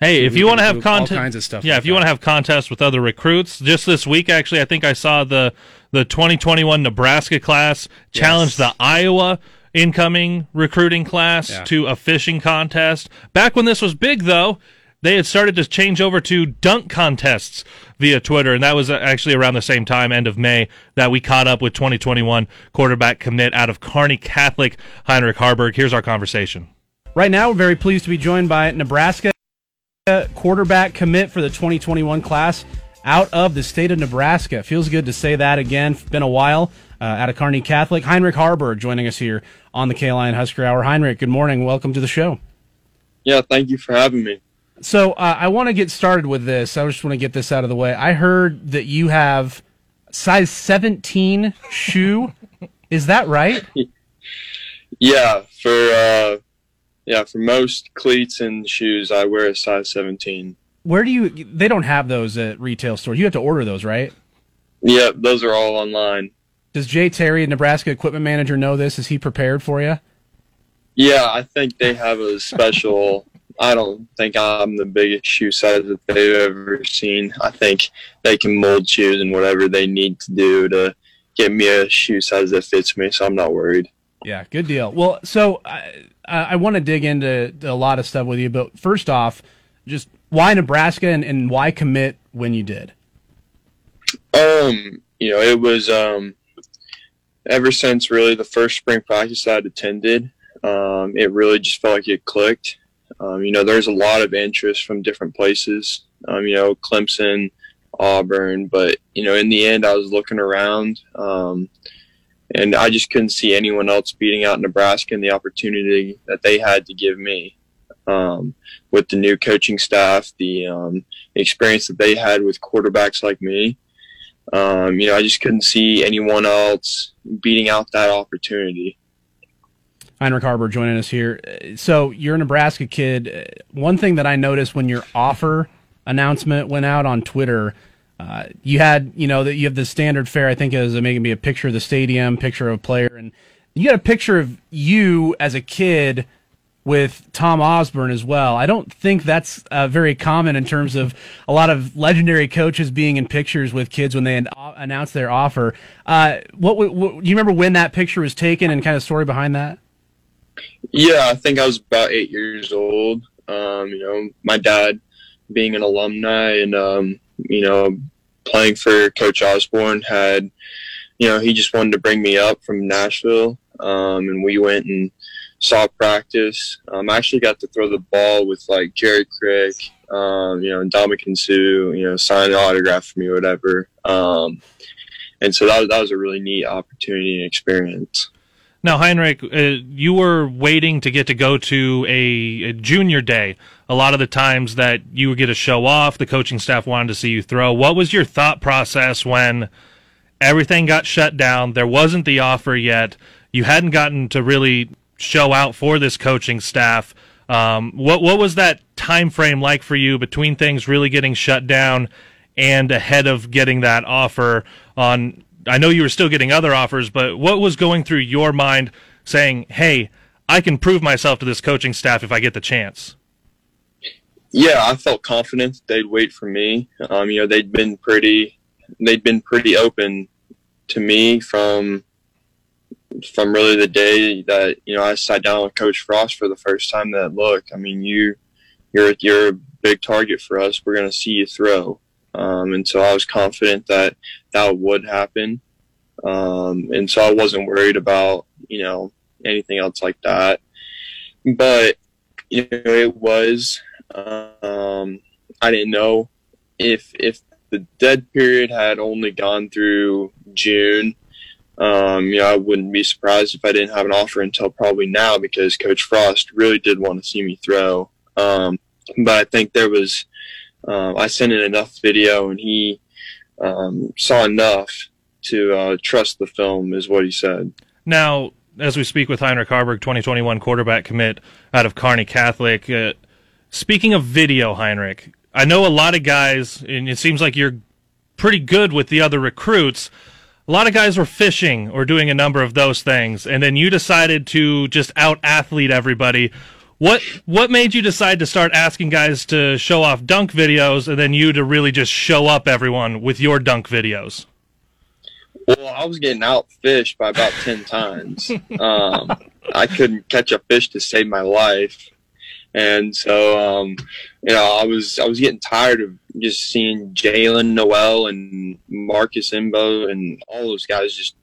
Hey, if you want to have contest, kinds of stuff. Yeah, like if you want to have contests with other recruits, just this week actually, I think I saw the the 2021 Nebraska class challenge yes. the Iowa incoming recruiting class yeah. to a fishing contest. Back when this was big, though, they had started to change over to dunk contests via Twitter, and that was actually around the same time, end of May, that we caught up with 2021 quarterback commit out of Kearney Catholic, Heinrich Haarberg. Here's our conversation. Right now, we're very pleased to be joined by Nebraska quarterback commit for the 2021 class out of the state of Nebraska. Feels good to say that again. Been a while uh, out of Kearney Catholic. Heinrich Haarberg joining us here on the KLIN Husker Hour. Heinrich, good morning. Welcome to the show. Yeah, thank you for having me. So uh, I want to get started with this. I just want to get this out of the way. I heard that you have size 17 shoe. Is that right? Yeah, for uh, yeah for most cleats and shoes, I wear a size 17. Where do you? They don't have those at retail stores. You have to order those, right? Yeah, those are all online. Does Jay Terry, Nebraska equipment manager, know this? Is he prepared for you? Yeah, I think they have a special I don't think I'm the biggest shoe size that they've ever seen. I think they can mold shoes and whatever they need to do to get me a shoe size that fits me. So I'm not worried. Yeah, good deal. Well, so I, I want to dig into a lot of stuff with you, but first off, just why Nebraska and, and why commit when you did? Um, you know, it was um, ever since really the first spring practice I'd attended. Um, it really just felt like it clicked. Um, you know, there's a lot of interest from different places. Um, you know, Clemson, Auburn, but you know, in the end, I was looking around, um, and I just couldn't see anyone else beating out Nebraska and the opportunity that they had to give me. Um, with the new coaching staff, the um, experience that they had with quarterbacks like me, um, you know, I just couldn't see anyone else beating out that opportunity. Heinrich Haarberg joining us here. So you're a Nebraska kid. One thing that I noticed when your offer announcement went out on Twitter, uh, you had you know that you have the standard fare. I think is making me a picture of the stadium, picture of a player, and you got a picture of you as a kid with Tom Osborne as well. I don't think that's uh, very common in terms of a lot of legendary coaches being in pictures with kids when they an- announce their offer. Uh, what, what, what, do you remember when that picture was taken and kind of story behind that? Yeah, I think I was about eight years old. Um, you know, my dad being an alumni and um, you know playing for Coach Osborne had, you know, he just wanted to bring me up from Nashville, um, and we went and saw practice. Um, I actually got to throw the ball with like Jared Crick, um, you know, Ndamukong Suh, you know, sign an autograph for me or whatever. Um, and so that that was a really neat opportunity and experience. Now, Heinrich, uh, you were waiting to get to go to a, a, junior day. A lot of the times that you would get a show off, the coaching staff wanted to see you throw. What was your thought process when everything got shut down? There wasn't the offer yet. You hadn't gotten to really show out for this coaching staff. Um, what what was that time frame like for you between things really getting shut down and ahead of getting that offer on I know you were still getting other offers, but what was going through your mind saying, "Hey, I can prove myself to this coaching staff if I get the chance"? Yeah, I felt confident they'd wait for me. Um, you know, they'd been pretty, they'd been pretty open to me from from really the day that you know I sat down with Coach Frost for the first time. That look, I mean, you you're you're a big target for us. We're going to see you throw. Um, and so I was confident that that would happen. Um, and so I wasn't worried about, you know, anything else like that. But, you know, it was, um, I didn't know if, if the dead period had only gone through June, um, you know, I wouldn't be surprised if I didn't have an offer until probably now because Coach Frost really did want to see me throw. Um, but I think there was, um, I sent in enough video and he um, saw enough to uh, trust the film, is what he said. Now, as we speak with Heinrich Haarberg, 2021 quarterback commit out of Kearney Catholic. Uh, speaking of video, Heinrich, I know a lot of guys, and it seems like you're pretty good with the other recruits. A lot of guys were fishing or doing a number of those things, and then you decided to just out athlete everybody. What what made you decide to start asking guys to show off dunk videos and then you to really just show up everyone with your dunk videos? Well, I was getting outfished by about ten times. Um, I couldn't catch a fish to save my life, and so um, you know I was I was getting tired of just seeing Jalen Noel and Marcus Imbo and all those guys just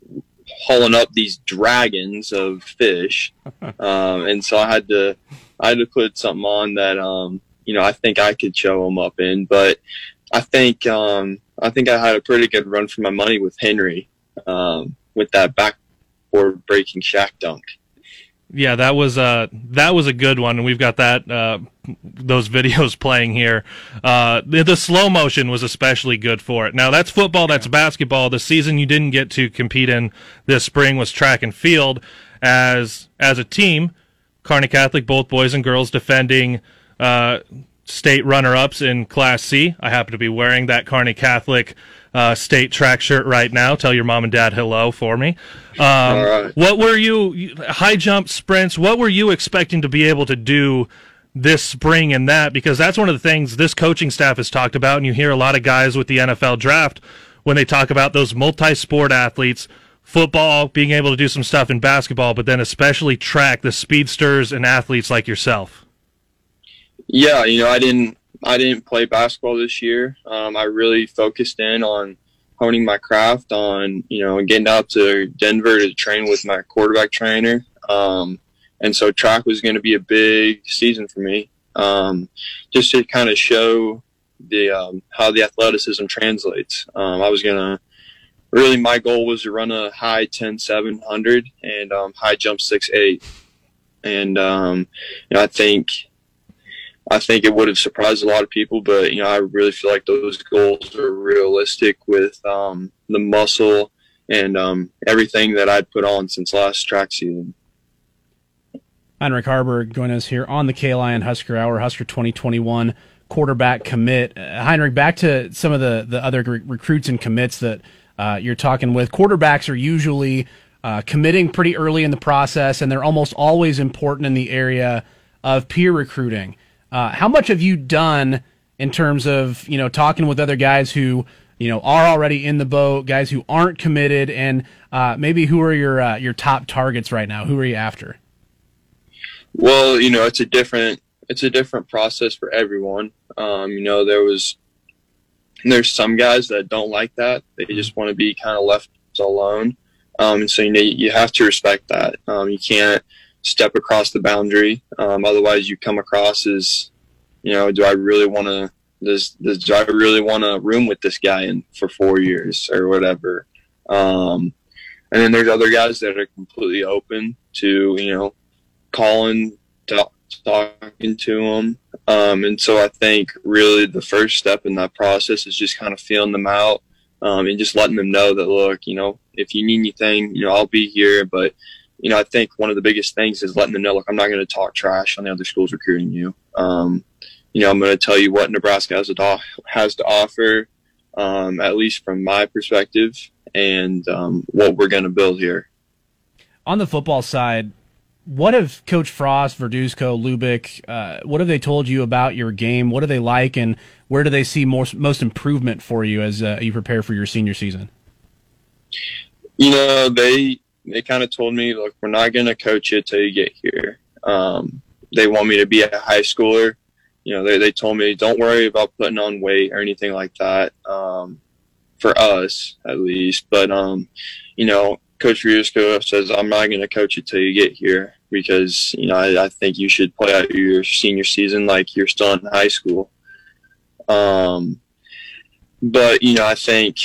hauling up these dragons of fish, um, and so I had to I had to put something on that um, you know I think I could show them up in. But I think um, I think I had a pretty good run for my money with Henry um, with that backboard breaking Shaq dunk. Yeah, that was uh that was a good one, and we've got that uh, those videos playing here. Uh, the, the, slow motion was especially good for it. Now that's football, that's basketball. The season you didn't get to compete in this spring was track and field. As as a team, Kearney Catholic, both boys and girls defending uh, state runner ups in Class C. I happen to be wearing that Kearney Catholic uh, state track shirt right now. Tell your mom and dad hello for me. Um, What were you, high jump sprints, what were you expecting to be able to do this spring and that because that's one of the things this coaching staff has talked about, and you hear a lot of guys with the NFL draft when they talk about those multi-sport athletes football, being able to do some stuff in basketball, but then especially track the speedsters and athletes like yourself. Yeah, you know, I didn't I didn't play basketball this year. Um, I really focused in on honing my craft, on you know getting out to Denver to train with my quarterback trainer. Um, and so track was going to be a big season for me, um, just to kind of show the um, how the athleticism translates. Um, I was gonna really my goal was to run a high 10 700 and um, high jump 6 8 and um, you know I think I think it would have surprised a lot of people, but you know I really feel like those goals are realistic with um, the muscle and um, everything that I'd put on since last track season. Heinrich Haarberg joining us here on the KLIN Husker Hour, Husker 2021 quarterback commit. Uh, Heinrich, back to some of the, the other re- recruits and commits that uh, you're talking with. Quarterbacks are usually uh, committing pretty early in the process, and they're almost always important in the area of peer recruiting. Uh, how much have you done in terms of you know talking with other guys who you know are already in the boat, guys who aren't committed, and uh, maybe who are your uh, your top targets right now? Who are you after? Well, you know, it's a different it's a different process for everyone. Um, you know, there was there's some guys that don't like that. They just want to be kind of left alone. Um, and so you know you have to respect that. Um, you can't step across the boundary. Um, otherwise, you come across as, you know, do I really want to? Does, does do I really want to room with this guy in for four years or whatever? Um, and then there's other guys that are completely open to you know calling, talking to them. Um, and so I think really the first step in that process is just kind of feeling them out um, and just letting them know that, look, you know, if you need anything, you know, I'll be here. But, you know, I think one of the biggest things is letting them know, look, I'm not going to talk trash on the other schools recruiting you. Um, you know, I'm going to tell you what Nebraska has, to, has to offer, um, at least from my perspective, and um, what we're going to build here. On the football side, what have Coach Frost, Verduzco, Lubick, uh, what have they told you about your game? What do they like, and where do they see most most improvement for you as uh, you prepare for your senior season? You know, they they kind of told me, look, we're not going to coach you till you get here. Um, they want me to be a high schooler. You know, they they told me, don't worry about putting on weight or anything like that. Um, for us, at least, but um, you know, Coach Verduzco says, I'm not going to coach you till you get here because, you know, I, I, think you should play out your senior season like you're still in high school. Um, but, you know, I think,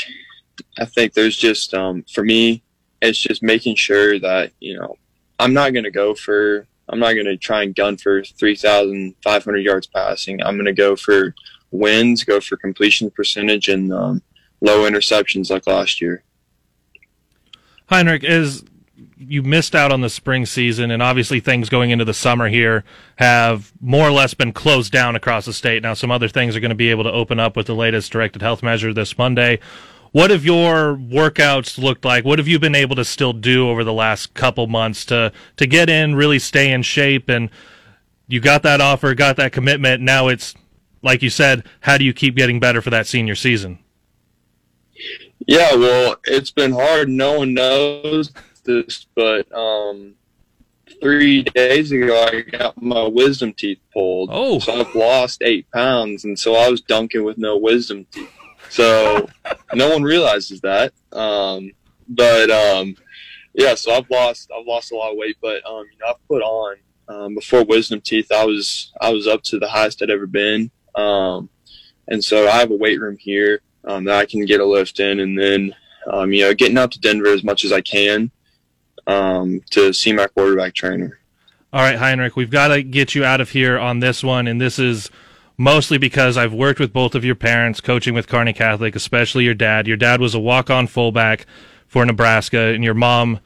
I think there's just, um, for me, it's just making sure that, you know, I'm not going to go for, I'm not going to try and gun for 3,500 yards passing. I'm going to go for wins, go for completion percentage and, um, low interceptions like last year. Heinrich, as you missed out on the spring season, and obviously things going into the summer here have more or less been closed down across the state. Now, some other things are going to be able to open up with the latest directed health measure this Monday. What have your workouts looked like? What have you been able to still do over the last couple months to to get in, really stay in shape? And you got that offer, got that commitment. Now it's like you said, how do you keep getting better for that senior season? Yeah, well, it's been hard. No one knows this, but um, three days ago I got my wisdom teeth pulled. Oh, so I've lost eight pounds, and so I was dunking with no wisdom teeth. So no one realizes that. Um, but um, yeah, so I've lost I've lost a lot of weight, but um, you know I've put on um, before wisdom teeth. I was I was up to the highest I'd ever been, um, and so I have a weight room here um, that I can get a lift in, and then um, you know getting out to Denver as much as I can um, to see my quarterback trainer. All right, Heinrich, we've got to get you out of here on this one, and this is mostly because I've worked with both of your parents, coaching with Kearney Catholic, especially your dad. Your dad was a walk-on fullback for Nebraska, and your mom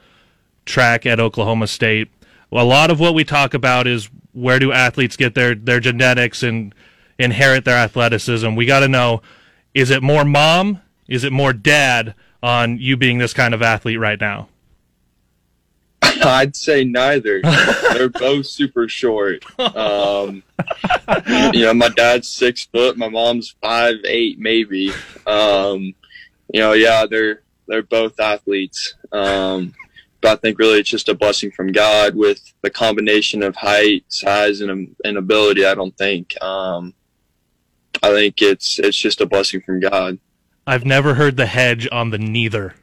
track at Oklahoma State. A lot of what we talk about is where do athletes get their their genetics and inherit their athleticism. We got to know is it more mom? Is it more dad on you being this kind of athlete right now? I'd say neither. They're both super short. Um, you know, my dad's six foot, my mom's five eight, maybe. Um, you know, yeah, they're they're both athletes. Um, but I think really it's just a blessing from God with the combination of height, size, and and ability. I don't think. Um, I think it's it's just a blessing from God. I've never heard the hedge on the neither.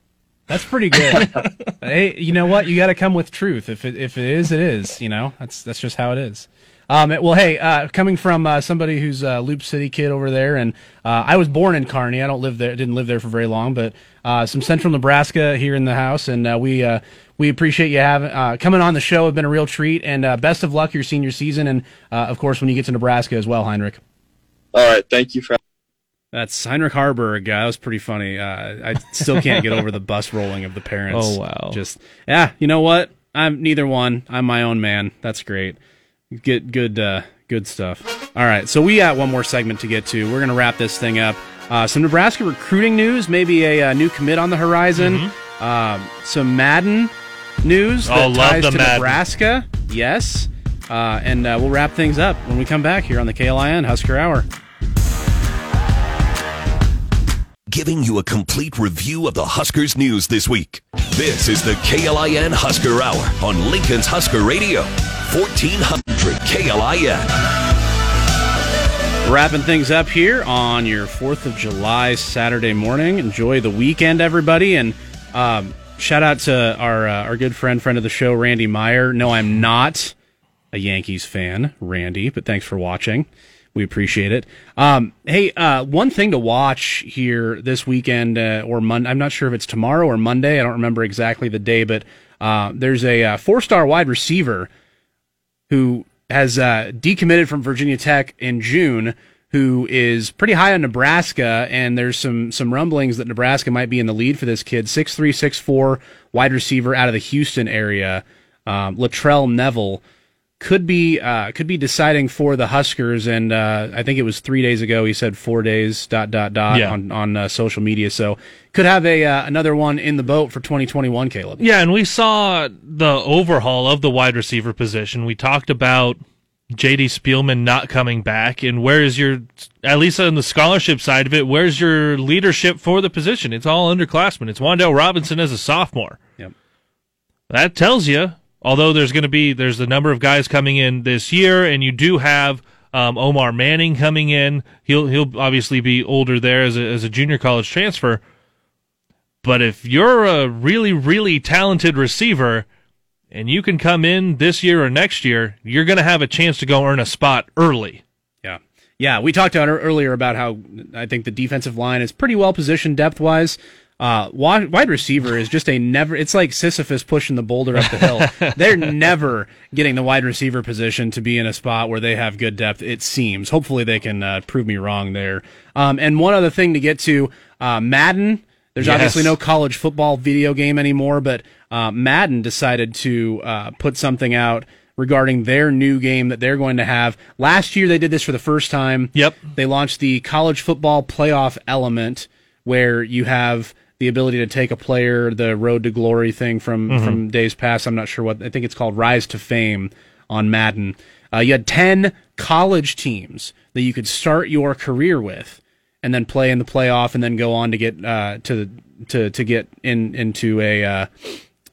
That's pretty good. hey, you know what? You got to come with truth. If it if it is, it is. You know, that's that's just how it is. Um, well, hey, uh, coming from uh, somebody who's a Loup City kid over there, and uh, I was born in Kearney. I don't live there, didn't live there for very long, but uh, some Central Nebraska here in the house, and uh, we uh, we appreciate you having coming on the show. It's been a real treat, and best of luck your senior season, and of course when you get to Nebraska as well, Heinrich. All right, thank you for. That's Heinrich Haarberg. Uh, that was pretty funny. Uh, I still can't get over the bus rolling of the parents. Oh wow! Just yeah, you know what? I'm neither one. I'm my own man. That's great. Get good, uh, good stuff. All right, so we got one more segment to get to. We're gonna wrap this thing up. Uh, some Nebraska recruiting news, maybe a, a, uh, new commit on the horizon. Mm-hmm. Um, some Madden news that oh, ties to Madden. Nebraska. Yes, uh, and uh, we'll wrap things up when we come back here on the KLIN Husker Hour. Giving you a complete review of the Huskers news this week. This is the KLIN Husker Hour on Lincoln's Husker Radio, 1400 KLIN. Wrapping things up here on your 4th of July Saturday morning. Enjoy the weekend, everybody. And um, shout out to our, uh, our good friend, friend of the show, Randy Meyer. No, I'm not a Yankees fan, Randy, but thanks for watching. We appreciate it. Um, hey, uh, one thing to watch here this weekend uh, or Monday. I'm not sure if it's tomorrow or Monday. I don't remember exactly the day, but uh, there's a, uh, four-star wide receiver who has uh, decommitted from Virginia Tech in June. Who is pretty high on Nebraska, and there's some some rumblings that Nebraska might be in the lead for this kid. Six three, six four, wide receiver out of the Houston area, um, Latrell Neville could be uh, could be deciding for the Huskers. And uh, I think it was three days ago. He said four days dot dot dot yeah. on on uh, social media. So could have a uh, another one in the boat for 2021. Caleb. Yeah, and we saw the overhaul of the wide receiver position. We talked about. JD Spielman not coming back, and where is your, at least on the scholarship side of it, where's your leadership for the position? It's all underclassmen. It's Wan'Dale Robinson as a sophomore. Yep. That tells you although there's going to be there's a number of guys coming in this year, and you do have um, Omar Manning coming in. He'll he'll obviously be older there as a, as a junior college transfer. But if you're a really really talented receiver, and you can come in this year or next year, you're going to have a chance to go earn a spot early. Yeah. Yeah, we talked earlier about how I think the defensive line is pretty well positioned depth wise. Uh, wide receiver is just a never. It's like Sisyphus pushing the boulder up the hill. They're never getting the wide receiver position to be in a spot where they have good depth. It seems. Hopefully, they can uh, prove me wrong there. Um, and one other thing to get to, uh, Madden. There's yes. obviously no college football video game anymore, but uh, Madden decided to uh, put something out regarding their new game that they're going to have. Last year, they did this for the first time. Yep. They launched the college football playoff element, where you have the ability to take a player, the road to glory thing from mm-hmm. from days past. I'm not sure what I think it's called Rise to Fame on Madden. Uh, you had ten college teams that you could start your career with, and then play in the playoff, and then go on to get uh, to to to get in into a. Uh,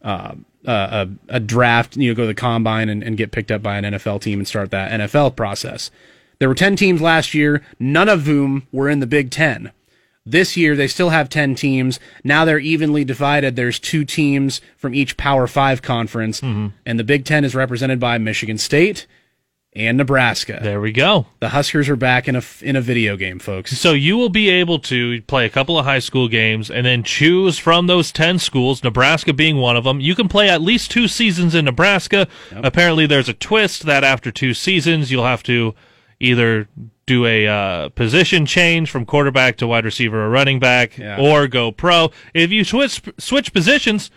uh, a, a draft, you know, go to the combine and, and get picked up by an NFL team and start that NFL process. There were 10 teams last year, none of whom were in the Big Ten. This year, they still have 10 teams. Now they're evenly divided. There's two teams from each Power Five conference, mm-hmm. and the Big Ten is represented by Michigan State and Nebraska. There we go. The Huskers are back in a in a video game, folks. So you will be able to play a couple of high school games and then choose from those 10 schools, Nebraska being one of them. You can play at least 2 seasons in Nebraska. Yep. Apparently there's a twist that after 2 seasons you'll have to either do a uh, position change from quarterback to wide receiver or running back, yeah. or go pro. If you switch switch positions,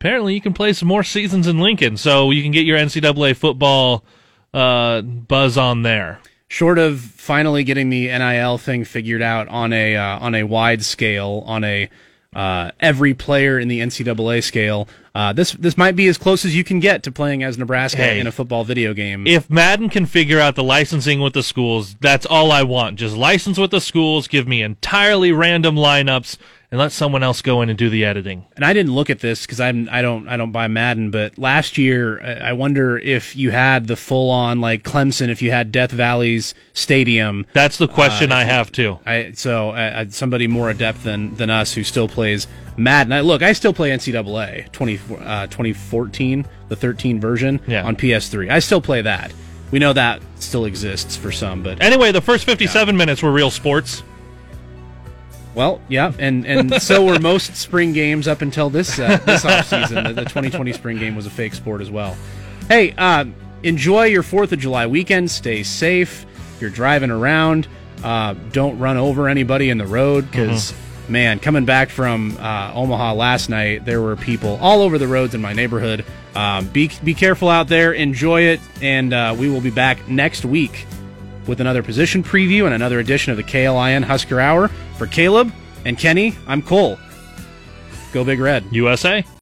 apparently you can play some more seasons in Lincoln, so you can get your NCAA football uh, buzz on there. Short of finally getting the NIL thing figured out on a uh, on a wide scale, on a uh, every player in the NCAA scale, uh, this this might be as close as you can get to playing as Nebraska Hey. in a football video game. If Madden can figure out the licensing with the schools, that's all I want. Just license with the schools, give me entirely random lineups, and let someone else go in and do the editing. and I didn't look at this because I'm I don't I don't buy Madden, but last year I wonder if you had the full on like Clemson, if you had Death Valley's stadium. That's the question Uh, I have too. I so I, somebody more adept than than us who still plays Madden. I, look, I still play NCAA 20, uh, 2014, the 13 version Yeah. on PS3. I still play that. We know that still exists for some, but Anyway, the first 57 minutes were real sports. Well, yeah, and and so were most spring games up until this uh, this offseason. The, the 2020 spring game was a fake sport as well. Hey, uh, enjoy your Fourth of July weekend. Stay safe. If you're driving around, uh, don't run over anybody in the road because. Man, coming back from uh, Omaha last night, there were people all over the roads in my neighborhood. Um, be be careful out there, enjoy it, and uh, we will be back next week with another position preview and another edition of the KLIN Husker Hour. For Caleb and Kenny, I'm Cole. Go Big Red. USA.